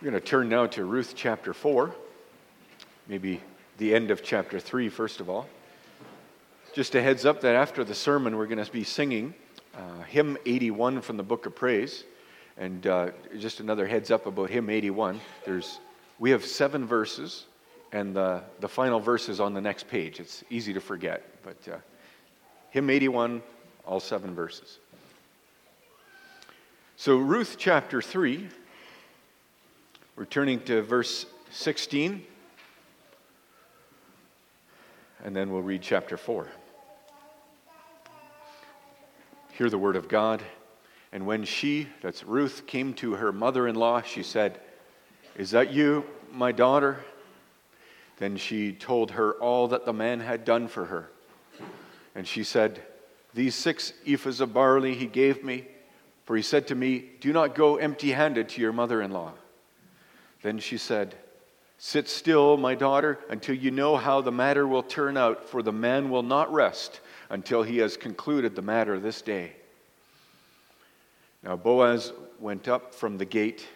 We're going to turn now to Ruth chapter 4, maybe the end of chapter 3, first of all. Just a heads up that after the sermon, we're going to be singing uh, hymn 81 from the book of praise. And uh, just another heads up about hymn 81. There's, we have seven verses, and the, the final verse is on the next page. It's easy to forget, but uh, hymn 81, all seven verses. So, Ruth chapter 3 we're turning to verse 16, and then we'll read chapter 4. Hear the word of God. And when she, that's Ruth, came to her mother in law, she said, Is that you, my daughter? Then she told her all that the man had done for her. And she said, These six ephahs of barley he gave me, for he said to me, Do not go empty handed to your mother in law. Then she said, Sit still, my daughter, until you know how the matter will turn out, for the man will not rest until he has concluded the matter this day. Now Boaz went up from the gate.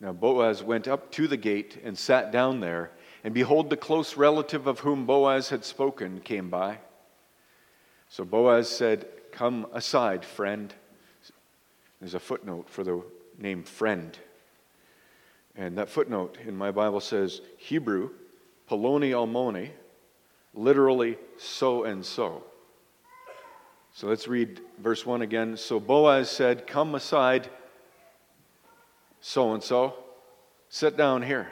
Now Boaz went up to the gate and sat down there, and behold, the close relative of whom Boaz had spoken came by. So Boaz said, Come aside, friend. There's a footnote for the name friend. And that footnote in my Bible says Hebrew, Poloni Almoni, literally so and so. So let's read verse 1 again. So Boaz said, Come aside, so and so, sit down here.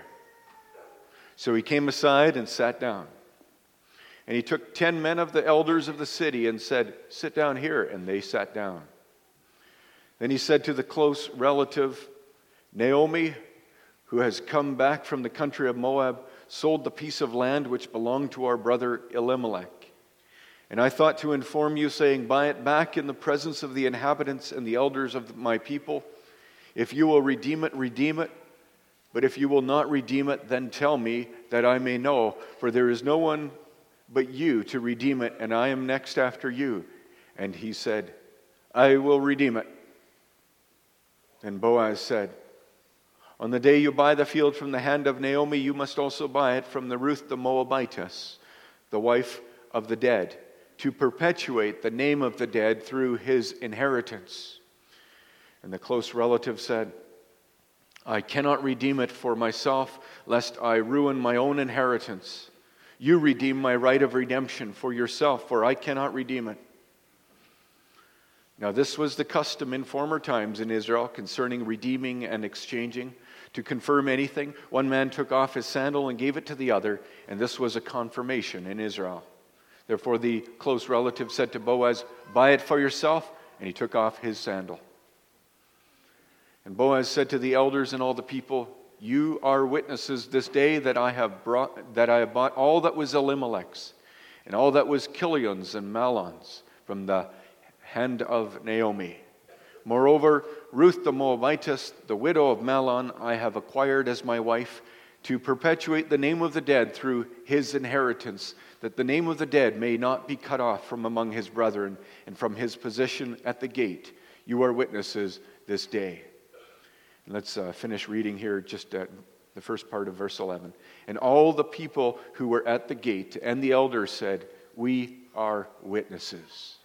So he came aside and sat down. And he took ten men of the elders of the city and said, Sit down here. And they sat down. Then he said to the close relative, Naomi, who has come back from the country of Moab, sold the piece of land which belonged to our brother Elimelech. And I thought to inform you, saying, Buy it back in the presence of the inhabitants and the elders of my people. If you will redeem it, redeem it. But if you will not redeem it, then tell me that I may know, for there is no one but you to redeem it, and I am next after you. And he said, I will redeem it. And Boaz said, On the day you buy the field from the hand of Naomi, you must also buy it from the Ruth the Moabitess, the wife of the dead, to perpetuate the name of the dead through his inheritance. And the close relative said, I cannot redeem it for myself, lest I ruin my own inheritance. You redeem my right of redemption for yourself, for I cannot redeem it. Now, this was the custom in former times in Israel concerning redeeming and exchanging. To confirm anything, one man took off his sandal and gave it to the other, and this was a confirmation in Israel. Therefore, the close relative said to Boaz, Buy it for yourself, and he took off his sandal. And Boaz said to the elders and all the people, You are witnesses this day that I have brought that I have bought all that was Elimelech's, and all that was Chilion's and Mahlon's from the hand of Naomi. Moreover, Ruth the Moabitess, the widow of Mahlon, I have acquired as my wife to perpetuate the name of the dead through his inheritance, that the name of the dead may not be cut off from among his brethren and from his position at the gate. You are witnesses this day. And let's uh, finish reading here just at the first part of verse 11. And all the people who were at the gate and the elders said, We are witnesses.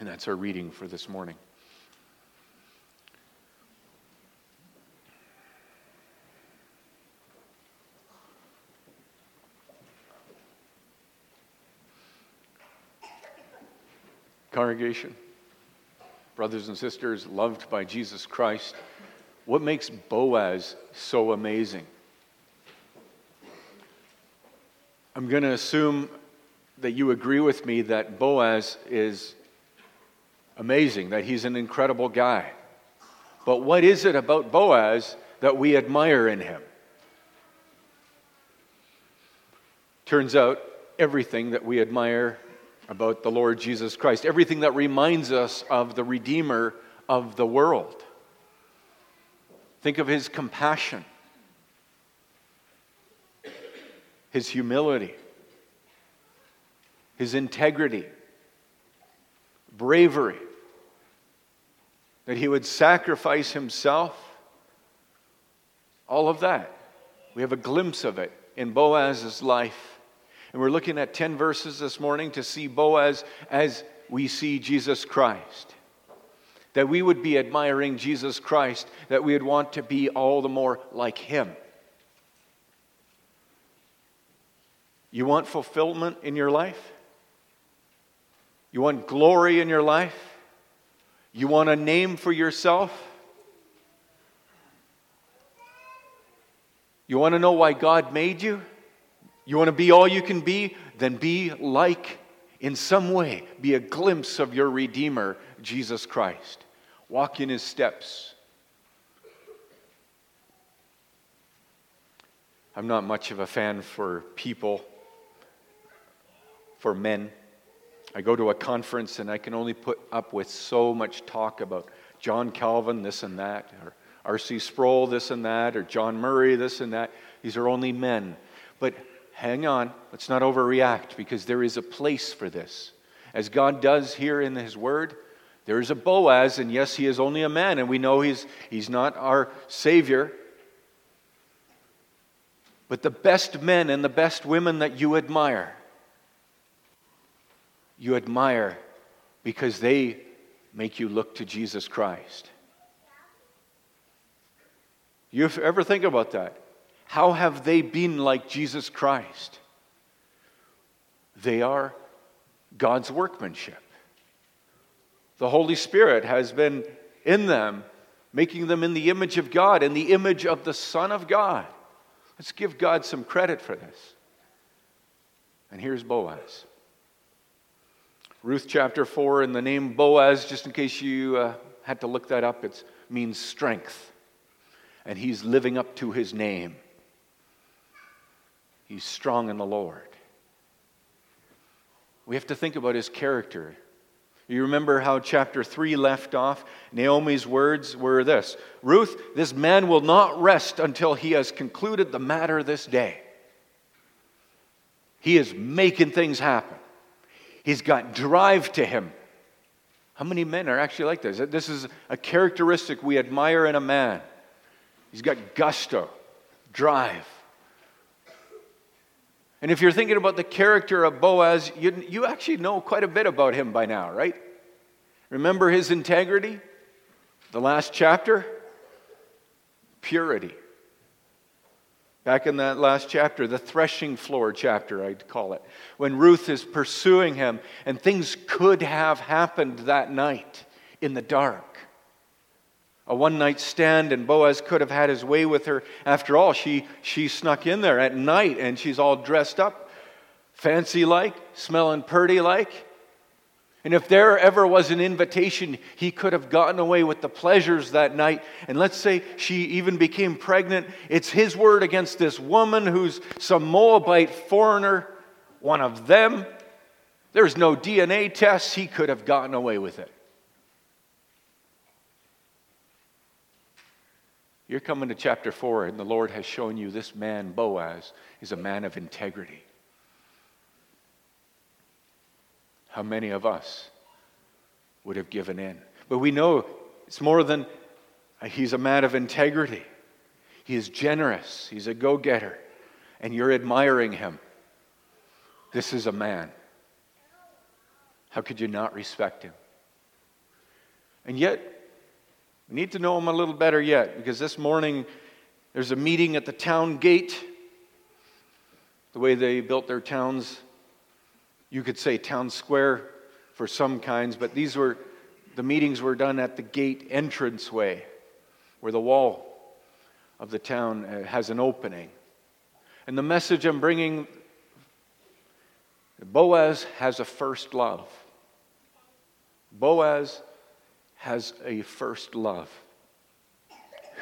And that's our reading for this morning. Congregation, brothers and sisters, loved by Jesus Christ, what makes Boaz so amazing? I'm going to assume that you agree with me that Boaz is amazing, that he's an incredible guy. But what is it about Boaz that we admire in him? Turns out, everything that we admire about the Lord Jesus Christ, everything that reminds us of the Redeemer of the world. Think of his compassion, his humility, his integrity, bravery, that he would sacrifice himself. All of that. We have a glimpse of it in Boaz's life. And we're looking at 10 verses this morning to see Boaz as we see Jesus Christ. That we would be admiring Jesus Christ, that we would want to be all the more like him. You want fulfillment in your life? You want glory in your life? You want a name for yourself? You want to know why God made you? You want to be all you can be? Then be like, in some way, be a glimpse of your Redeemer, Jesus Christ. Walk in his steps. I'm not much of a fan for people, for men. I go to a conference and I can only put up with so much talk about John Calvin, this and that, or R.C. Sproul, this and that, or John Murray, this and that. These are only men. But hang on, let's not overreact because there is a place for this. As God does here in His Word, there is a Boaz, and yes, he is only a man, and we know he's, he's not our Savior. But the best men and the best women that you admire, you admire because they make you look to Jesus Christ. You ever think about that? How have they been like Jesus Christ? They are God's workmanship. The Holy Spirit has been in them, making them in the image of God, in the image of the Son of God. Let's give God some credit for this. And here's Boaz. Ruth chapter 4, and the name Boaz, just in case you uh, had to look that up, it means strength and he's living up to his name. He's strong in the Lord. We have to think about his character. You remember how chapter 3 left off? Naomi's words were this Ruth, this man will not rest until he has concluded the matter this day. He is making things happen. He's got drive to him. How many men are actually like this? This is a characteristic we admire in a man. He's got gusto, drive. And if you're thinking about the character of Boaz, you, you actually know quite a bit about him by now, right? Remember his integrity? The last chapter? Purity. Back in that last chapter, the threshing floor chapter, I'd call it, when Ruth is pursuing him and things could have happened that night in the dark a one night stand, and Boaz could have had his way with her. After all, she, she snuck in there at night and she's all dressed up, fancy like, smelling purty like. And if there ever was an invitation, he could have gotten away with the pleasures that night. And let's say she even became pregnant. It's his word against this woman who's some Moabite foreigner, one of them. There's no DNA tests. He could have gotten away with it. You're coming to chapter 4, and the Lord has shown you this man, Boaz, is a man of integrity. How many of us would have given in? But we know it's more than uh, he's a man of integrity. He is generous, he's a go getter, and you're admiring him. This is a man. How could you not respect him? And yet, we need to know him a little better yet because this morning there's a meeting at the town gate. The way they built their towns, you could say town square for some kinds, but these were the meetings were done at the gate entranceway where the wall of the town uh, has an opening. And the message I'm bringing Boaz has a first love. Boaz has a first love.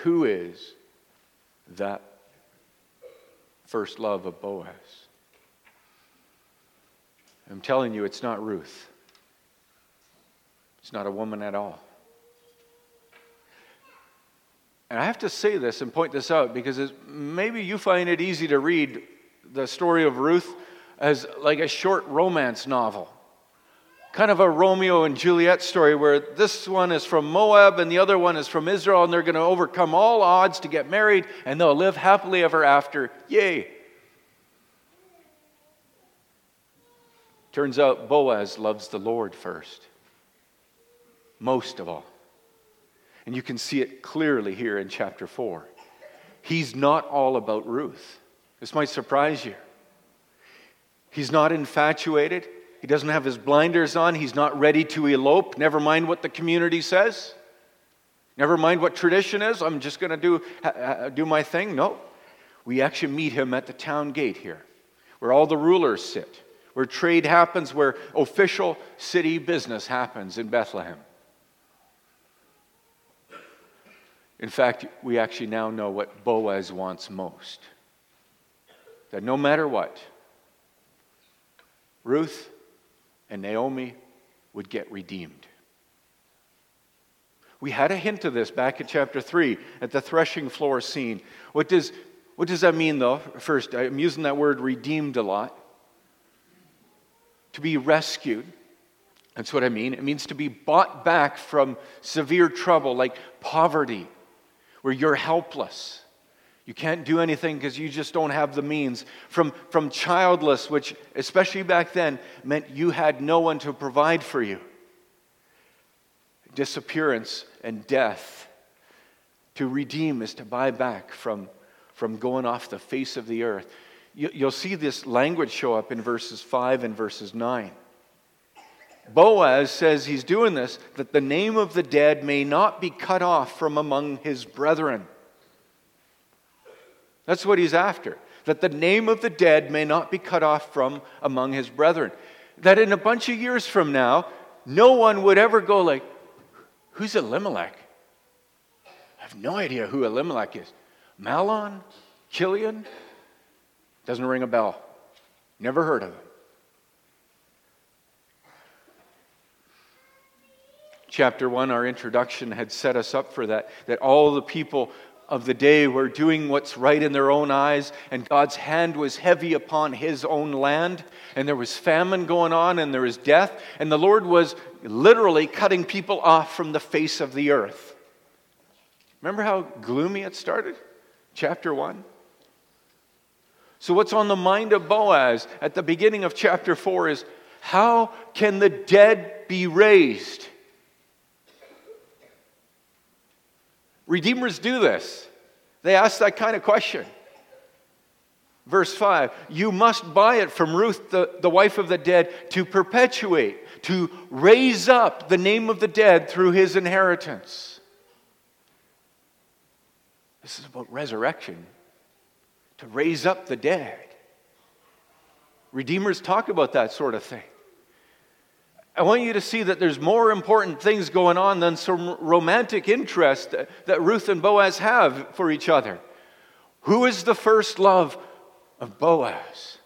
Who is that first love of Boaz? I'm telling you, it's not Ruth. It's not a woman at all. And I have to say this and point this out because maybe you find it easy to read the story of Ruth as like a short romance novel. kind of a Romeo and Juliet story where this one is from Moab and the other one is from Israel, and they're going to overcome all odds to get married and they'll live happily ever after. Yay! Turns out Boaz loves the Lord first, most of all. And you can see it clearly here in chapter 4. He's not all about Ruth. This might surprise you. He's not infatuated. He doesn't have his blinders on. He's not ready to elope. Never mind what the community says. Never mind what tradition is. I'm just going to do, do my thing. No. We actually meet him at the town gate here, where all the rulers sit, where trade happens, where official city business happens in Bethlehem. In fact, we actually now know what Boaz wants most. That no matter what, Ruth and Naomi would get redeemed. We had a hint of this back in chapter 3 at the threshing floor scene. What does, what does that mean, though? First, I'm using that word redeemed a lot. To be rescued. That's what I mean. It means to be bought back from severe trouble, like poverty, where you're helpless. You can't do anything because you just don't have the means. From, from childless, which, especially back then, meant you had no one to provide for you. Disappearance and death. To redeem is to buy back from, from going off the face of the earth. You, you'll see this language show up in verses 5 and verses 9. Boaz says he's doing this that the name of the dead may not be cut off from among his brethren. That's what he's after. That the name of the dead may not be cut off from among his brethren. That in a bunch of years from now, no one would ever go like, who's Elimelech? I have no idea who Elimelech is. Mahlon? Chilion? Doesn't ring a bell. Never heard of him. Chapter 1, our introduction had set us up for that, that all the people of the day were doing what's right in their own eyes, and God's hand was heavy upon his own land, and there was famine going on, and there was death, and the Lord was literally cutting people off from the face of the earth. Remember how gloomy it started? Chapter 1. So, what's on the mind of Boaz at the beginning of chapter 4 is how can the dead be raised? Redeemers do this. They ask that kind of question. Verse 5 You must buy it from Ruth, the, the wife of the dead, to perpetuate, to raise up the name of the dead through his inheritance. This is about resurrection, to raise up the dead. Redeemers talk about that sort of thing. I want you to see that there's more important things going on than some romantic interest that Ruth and Boaz have for each other. Who is the first love of Boaz?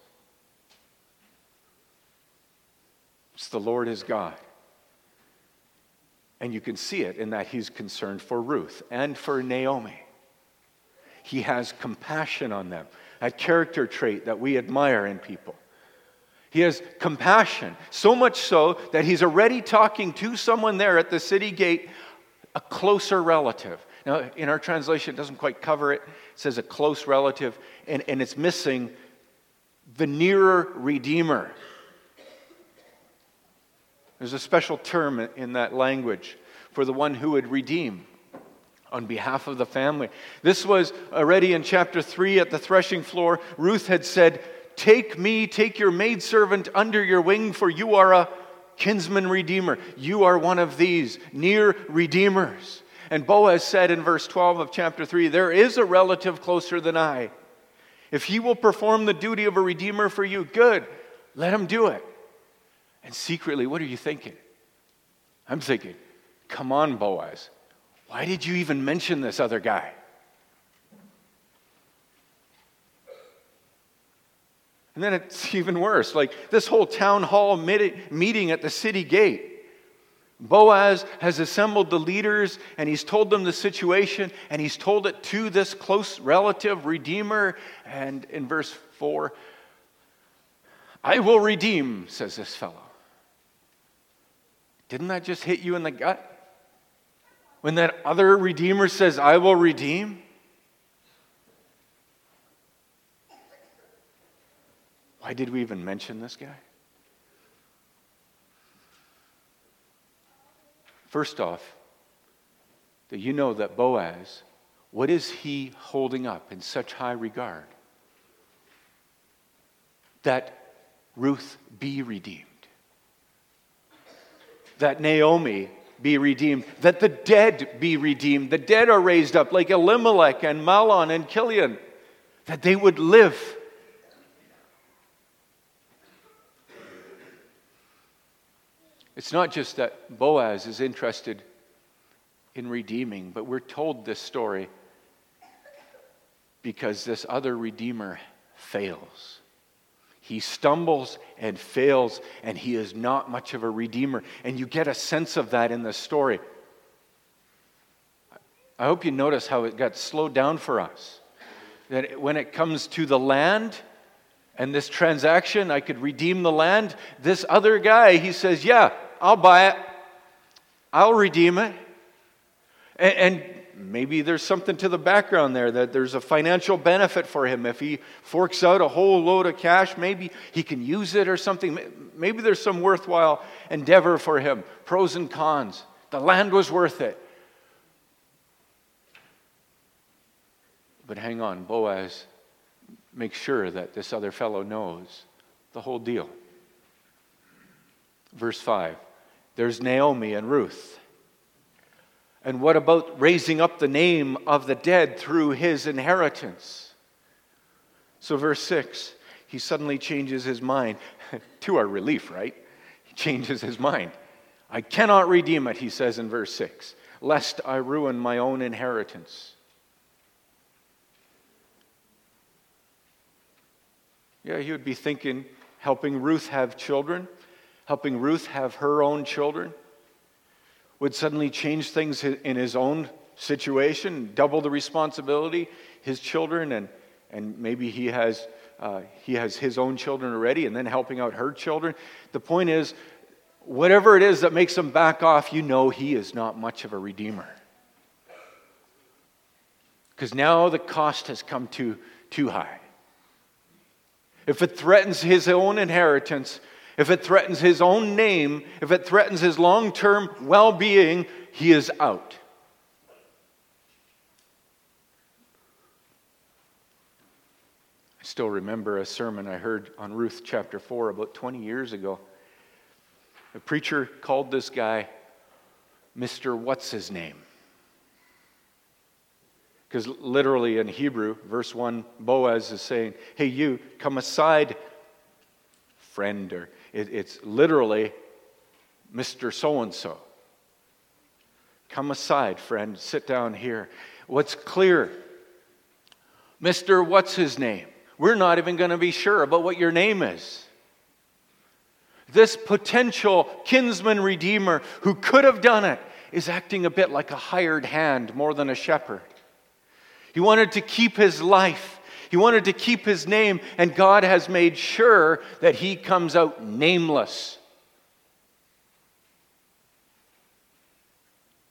It's the Lord his God. And you can see it in that he's concerned for Ruth and for Naomi. He has compassion on them, a character trait that we admire in people. He has compassion, so much so that he's already talking to someone there at the city gate, a closer relative. Now, in our translation, it doesn't quite cover it. It says a close relative, and, and it's missing the nearer redeemer. There's a special term in that language for the one who would redeem on behalf of the family. This was already in chapter 3 at the threshing floor. Ruth had said, Take me, take your maidservant under your wing, for you are a kinsman redeemer. You are one of these near redeemers. And Boaz said in verse 12 of chapter 3 There is a relative closer than I. If he will perform the duty of a redeemer for you, good, let him do it. And secretly, what are you thinking? I'm thinking, come on, Boaz. Why did you even mention this other guy? And then it's even worse. Like this whole town hall meeting at the city gate. Boaz has assembled the leaders and he's told them the situation and he's told it to this close relative, Redeemer. And in verse 4, I will redeem, says this fellow. Didn't that just hit you in the gut? When that other Redeemer says, I will redeem? Why did we even mention this guy? First off, that you know that Boaz, what is he holding up in such high regard? That Ruth be redeemed. That Naomi be redeemed. That the dead be redeemed. The dead are raised up, like Elimelech and Mahlon and Chilion, That they would live. It's not just that Boaz is interested in redeeming, but we're told this story because this other Redeemer fails. He stumbles and fails, and he is not much of a redeemer. And you get a sense of that in the story. I hope you notice how it got slowed down for us. That when it comes to the land and this transaction, I could redeem the land. This other guy, he says, Yeah, I'll buy it, I'll redeem it. And, and maybe there's something to the background there that there's a financial benefit for him. If he forks out a whole load of cash, maybe he can use it or something. Maybe there's some worthwhile endeavor for him. Pros and cons. The land was worth it. But hang on, Boaz makes sure that this other fellow knows the whole deal. Verse 5 there's Naomi and Ruth. And what about raising up the name of the dead through his inheritance? So, verse 6, he suddenly changes his mind. to our relief, right? He changes his mind. I cannot redeem it, he says in verse 6, lest I ruin my own inheritance. Yeah, he would be thinking, helping Ruth have children, helping Ruth have her own children would suddenly change things in his own situation, double the responsibility, his children, and, and maybe he has, uh, he has his own children already and then helping out her children. The point is, whatever it is that makes him back off, you know he is not much of a redeemer. Because now the cost has come too, too high. If it threatens his own inheritance, if it threatens his own name, if it threatens his long term well being, he is out. I still remember a sermon I heard on Ruth chapter 4 about 20 years ago. A preacher called this guy Mr. What's His Name? Because literally in Hebrew, verse 1, Boaz is saying, Hey, you, come aside, friend, or it, it's literally Mr. So and so. Come aside, friend, sit down here. What's clear? Mr. What's his name? We're not even going to be sure about what your name is. This potential kinsman redeemer who could have done it is acting a bit like a hired hand more than a shepherd. He wanted to keep his life he wanted to keep his name, and God has made sure that he comes out nameless.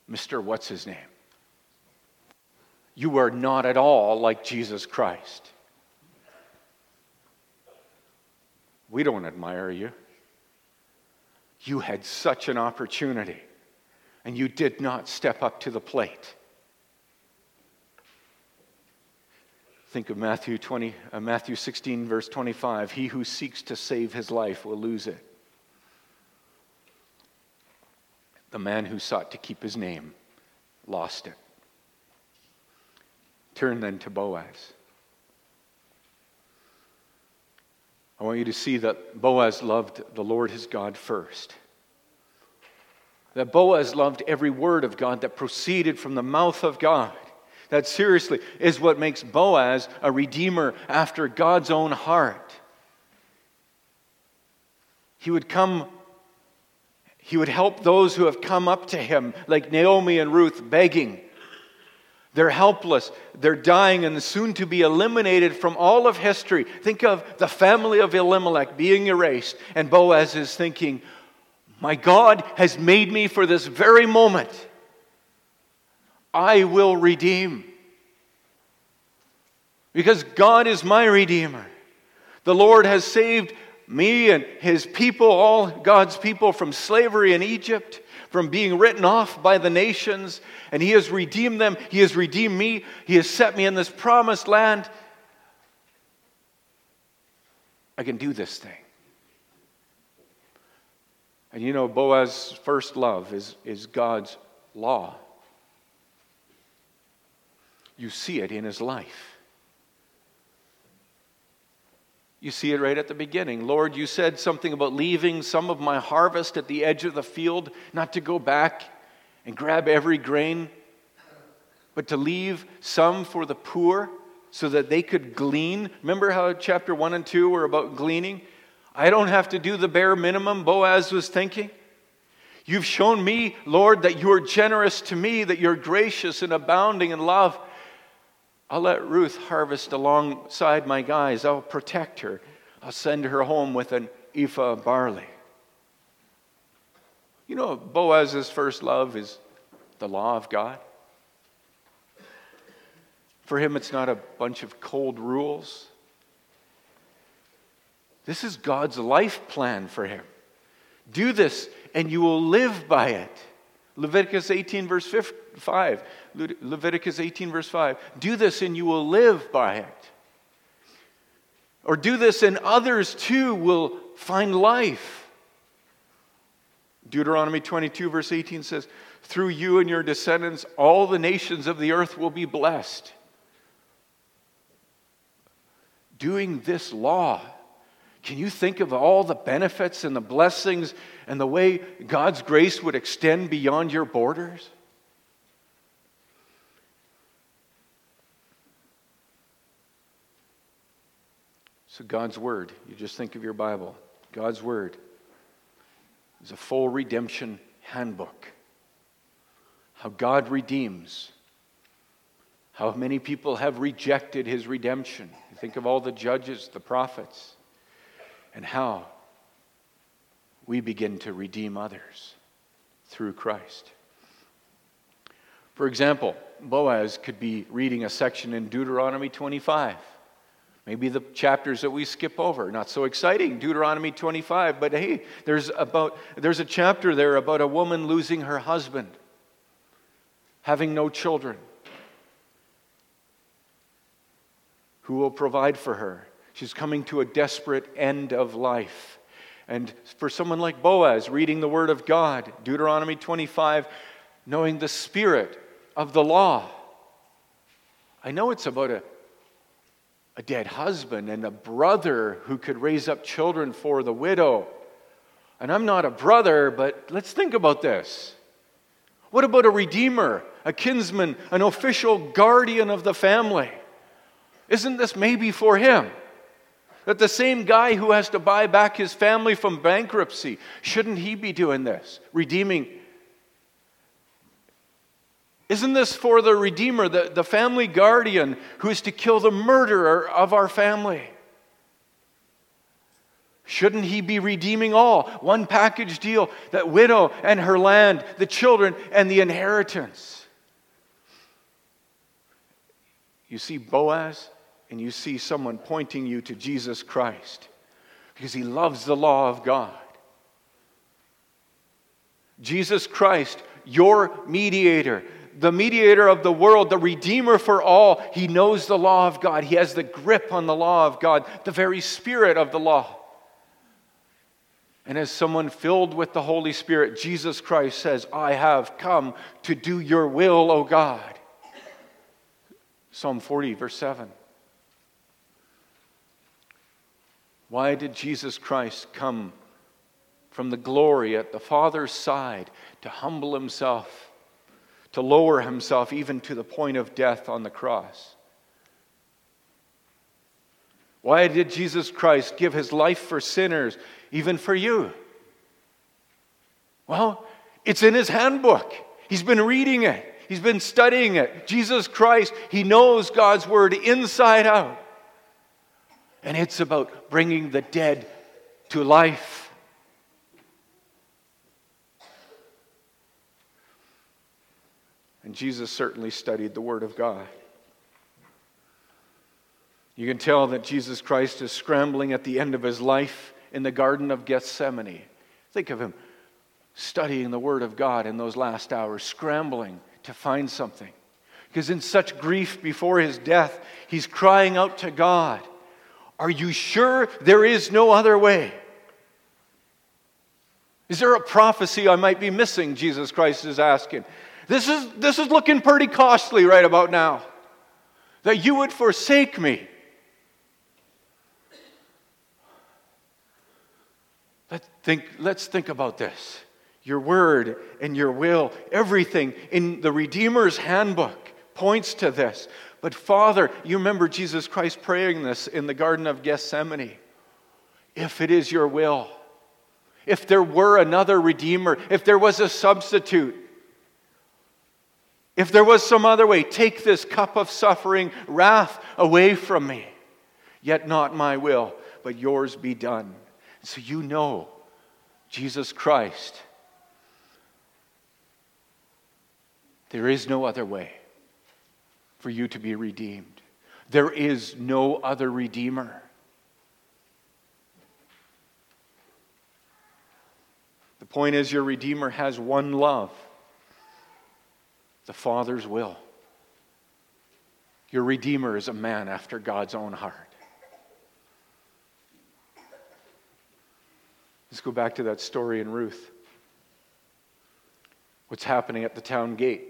Mr. What's his name? You are not at all like Jesus Christ. We don't admire you. You had such an opportunity, and you did not step up to the plate. Think of Matthew 20, uh, Matthew 16, verse 25. He who seeks to save his life will lose it. The man who sought to keep his name lost it. Turn then to Boaz. I want you to see that Boaz loved the Lord his God first. That Boaz loved every word of God that proceeded from the mouth of God. That seriously is what makes Boaz a redeemer after God's own heart. He would come, he would help those who have come up to him, like Naomi and Ruth, begging. They're helpless. They're dying and soon to be eliminated from all of history. Think of the family of Elimelech being erased, and Boaz is thinking, My God has made me for this very moment. I will redeem. Because God is my Redeemer. The Lord has saved me and His people, all God's people, from slavery in Egypt, from being written off by the nations, and He has redeemed them. He has redeemed me. He has set me in this promised land. I can do this thing. And you know, Boaz's first love is, is God's law. You see it in his life. You see it right at the beginning. Lord, you said something about leaving some of my harvest at the edge of the field, not to go back and grab every grain, but to leave some for the poor so that they could glean. Remember how chapter 1 and 2 were about gleaning? I don't have to do the bare minimum, Boaz was thinking. You've shown me, Lord, that you are generous to me, that you're gracious and abounding in love. I'll let Ruth harvest alongside my guys. I'll protect her. I'll send her home with an ephah of barley. You know, Boaz's first love is the law of God. For him, it's not a bunch of cold rules. This is God's life plan for him. Do this and you will live by it. Leviticus 18, verse 5. Leviticus 18, verse 5. Do this and you will live by it. Or do this and others too will find life. Deuteronomy 22, verse 18 says, Through you and your descendants, all the nations of the earth will be blessed. Doing this law can you think of all the benefits and the blessings and the way God's grace would extend beyond your borders? So, God's Word, you just think of your Bible. God's Word is a full redemption handbook. How God redeems. How many people have rejected His redemption. You think of all the judges, the prophets and how we begin to redeem others through Christ. For example, Boaz could be reading a section in Deuteronomy 25. Maybe the chapters that we skip over, not so exciting, Deuteronomy 25, but hey, there's about there's a chapter there about a woman losing her husband, having no children. Who will provide for her? She's coming to a desperate end of life. And for someone like Boaz, reading the Word of God, Deuteronomy 25, knowing the spirit of the law, I know it's about a, a dead husband and a brother who could raise up children for the widow. And I'm not a brother, but let's think about this. What about a redeemer, a kinsman, an official guardian of the family? Isn't this maybe for him? That the same guy who has to buy back his family from bankruptcy, shouldn't he be doing this? Redeeming. Isn't this for the Redeemer, the, the family guardian who is to kill the murderer of our family? Shouldn't he be redeeming all? One package deal that widow and her land, the children and the inheritance. You see, Boaz and you see someone pointing you to Jesus Christ because he loves the law of God. Jesus Christ, your mediator, the mediator of the world, the redeemer for all, he knows the law of God. He has the grip on the law of God, the very spirit of the law. And as someone filled with the Holy Spirit, Jesus Christ says, I have come to do your will, O God. Psalm 40, verse 7. Why did Jesus Christ come from the glory at the Father's side to humble himself, to lower himself even to the point of death on the cross? Why did Jesus Christ give his life for sinners, even for you? Well, it's in his handbook. He's been reading it, he's been studying it. Jesus Christ, he knows God's word inside out. And it's about bringing the dead to life. And Jesus certainly studied the Word of God. You can tell that Jesus Christ is scrambling at the end of his life in the Garden of Gethsemane. Think of him studying the Word of God in those last hours, scrambling to find something. Because in such grief before his death, he's crying out to God, Are you sure there is no other way? Is there a prophecy I might be missing? Jesus Christ is asking. This is, this is looking pretty costly right about now. That you would forsake me. Let's think, let's think about this. Your word and your will, everything in the Redeemer's handbook points to this. But Father, you remember Jesus Christ praying this in the Garden of Gethsemane. If it is your will, if there were another Redeemer, if there was a substitute, if there was some other way, take this cup of suffering, wrath away from me. Yet not my will, but yours be done. So you know Jesus Christ. There is no other way for you to be redeemed. There is no other Redeemer. The point is, your Redeemer has one love the Father's will. Your Redeemer is a man after God's own heart. Let's go back to that story in Ruth. What's happening at the town gate?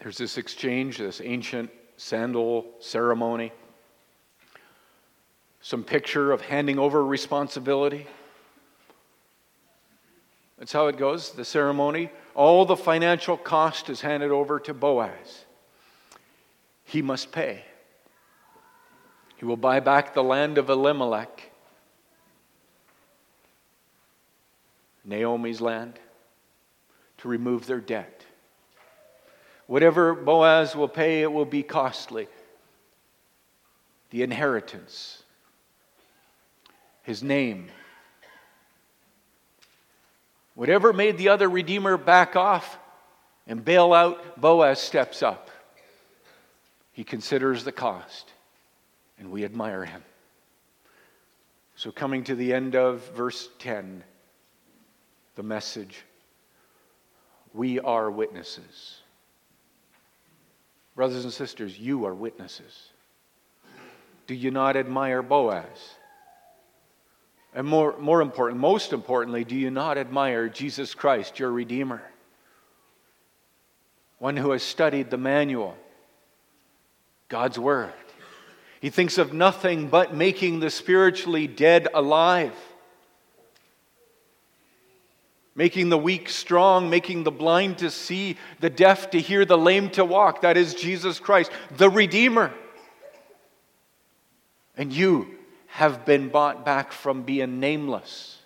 There's this exchange, this ancient sandal ceremony some picture of handing over responsibility. That's how it goes, the ceremony. All the financial cost is handed over to Boaz. He must pay. He will buy back the land of Elimelech, Naomi's land, to remove their debt. Whatever Boaz will pay, it will be costly. The inheritance his name. Whatever made the other Redeemer back off and bail out, Boaz steps up. He considers the cost, and we admire him. So, coming to the end of verse 10, the message we are witnesses. Brothers and sisters, you are witnesses. Do you not admire Boaz? And more, more important, most importantly, do you not admire Jesus Christ, your Redeemer? One who has studied the manual, God's Word. He thinks of nothing but making the spiritually dead alive, making the weak strong, making the blind to see, the deaf to hear, the lame to walk. That is Jesus Christ, the Redeemer. And you, have been bought back from being nameless,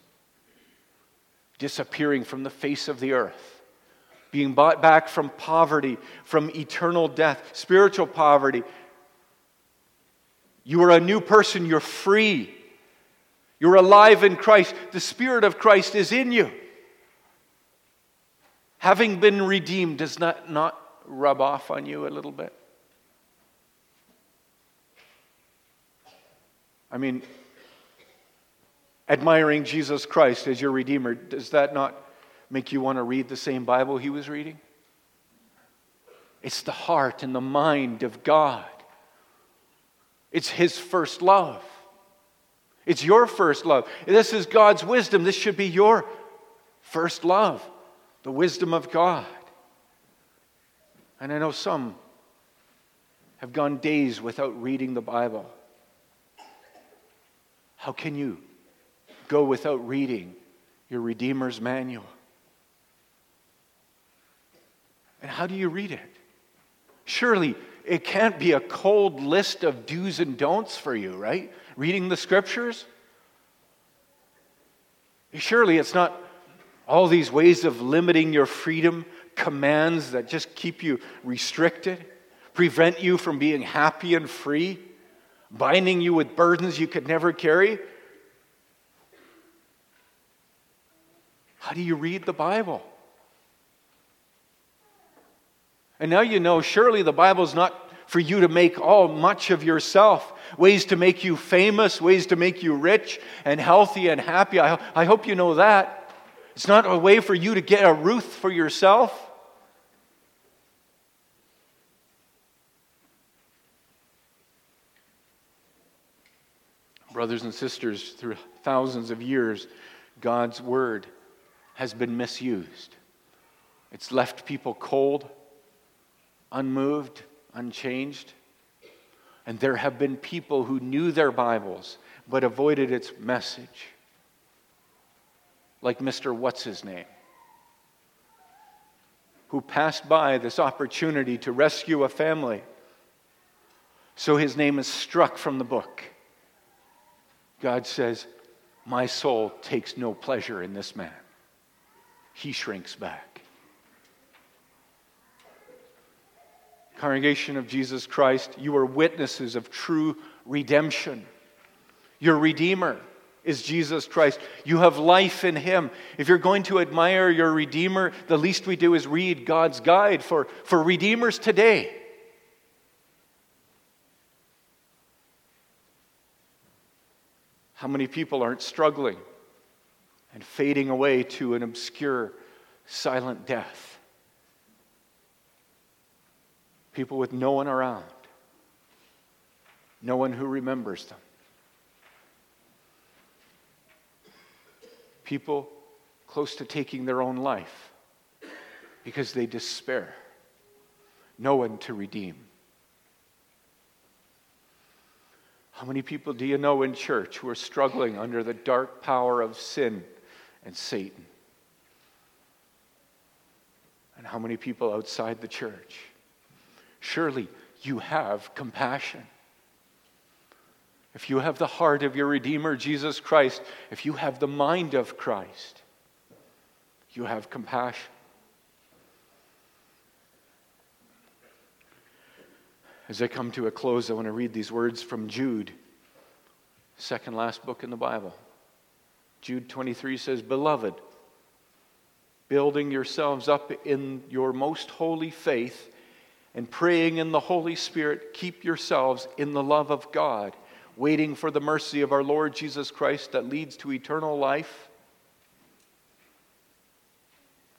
disappearing from the face of the earth, being bought back from poverty, from eternal death, spiritual poverty. You are a new person, you're free. You're alive in Christ. The Spirit of Christ is in you. Having been redeemed, does that not rub off on you a little bit? I mean, admiring Jesus Christ as your Redeemer, does that not make you want to read the same Bible he was reading? It's the heart and the mind of God. It's His first love. It's your first love. This is God's wisdom. This should be your first love, the wisdom of God. And I know some have gone days without reading the Bible. How can you go without reading your Redeemer's manual? And how do you read it? Surely it can't be a cold list of do's and don'ts for you, right? Reading the scriptures? Surely it's not all these ways of limiting your freedom, commands that just keep you restricted, prevent you from being happy and free binding you with burdens you could never carry? How do you read the Bible? And now you know surely the Bible's not for you to make all much of yourself, ways to make you famous, ways to make you rich and healthy and happy. I, I hope you know that. It's not a way for you to get a Ruth for yourself. Brothers and sisters, through thousands of years, God's word has been misused. It's left people cold, unmoved, unchanged. And there have been people who knew their Bibles but avoided its message. Like Mr. What's His Name, who passed by this opportunity to rescue a family. So his name is struck from the book. God says, My soul takes no pleasure in this man. He shrinks back. Congregation of Jesus Christ, you are witnesses of true redemption. Your Redeemer is Jesus Christ. You have life in Him. If you're going to admire your Redeemer, the least we do is read God's guide for, for Redeemers today. How many people aren't struggling and fading away to an obscure, silent death? People with no one around, no one who remembers them. People close to taking their own life because they despair. No one to redeem. How many people do you know in church who are struggling under the dark power of sin and Satan? And how many people outside the church? Surely you have compassion. If you have the heart of your Redeemer, Jesus Christ, if you have the mind of Christ, you have compassion. As I come to a close, I want to read these words from Jude, second last book in the Bible. Jude 23 says, Beloved, building yourselves up in your most holy faith and praying in the Holy Spirit, keep yourselves in the love of God, waiting for the mercy of our Lord Jesus Christ that leads to eternal life.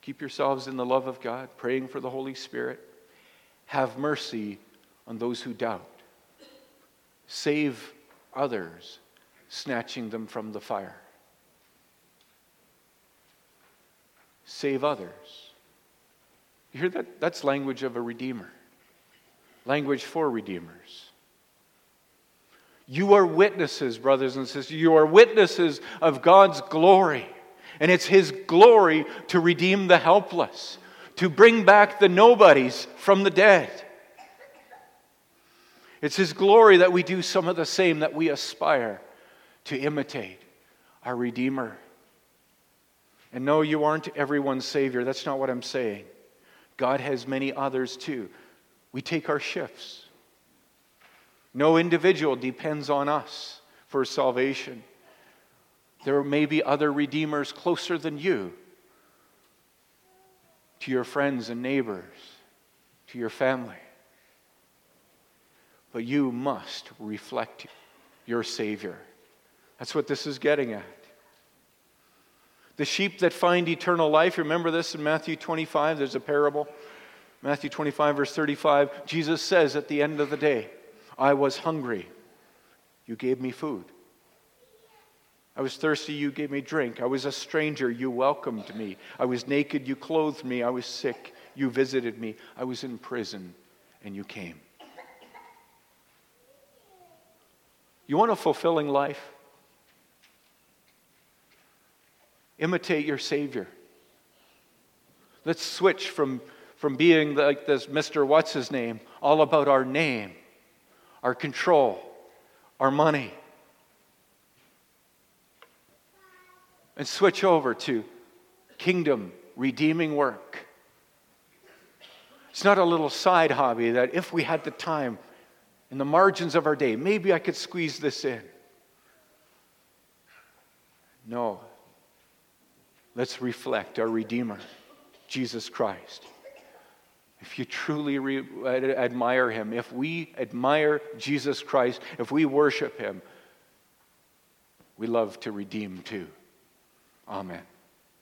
Keep yourselves in the love of God, praying for the Holy Spirit. Have mercy on those who doubt. Save others, snatching them from the fire. Save others. You hear that? That's language of a redeemer, language for redeemers. You are witnesses, brothers and sisters. You are witnesses of God's glory. And it's His glory to redeem the helpless, to bring back the nobodies from the dead. It's His glory that we do some of the same that we aspire to imitate our Redeemer. And no, you aren't everyone's Savior. That's not what I'm saying. God has many others too. We take our shifts. No individual depends on us for salvation. There may be other Redeemers closer than you to your friends and neighbors, to your family but you must reflect your Savior. That's what this is getting at. The sheep that find eternal life, remember this in Matthew 25? There's a parable. Matthew 25, verse 35. Jesus says at the end of the day, I was hungry. You gave me food. I was thirsty, you gave me drink. I was a stranger, you welcomed me. I was naked, you clothed me. I was sick, you visited me. I was in prison, and you came. You want a fulfilling life? Imitate your Savior. Let's switch from, from being like this Mr. What's His Name, all about our name, our control, our money, and switch over to kingdom redeeming work. It's not a little side hobby that if we had the time, in the margins of our day. Maybe I could squeeze this in. No. Let's reflect our Redeemer, Jesus Christ. if you truly re- admire him, if we admire Jesus Christ, if we worship him, we love to redeem too. Amen.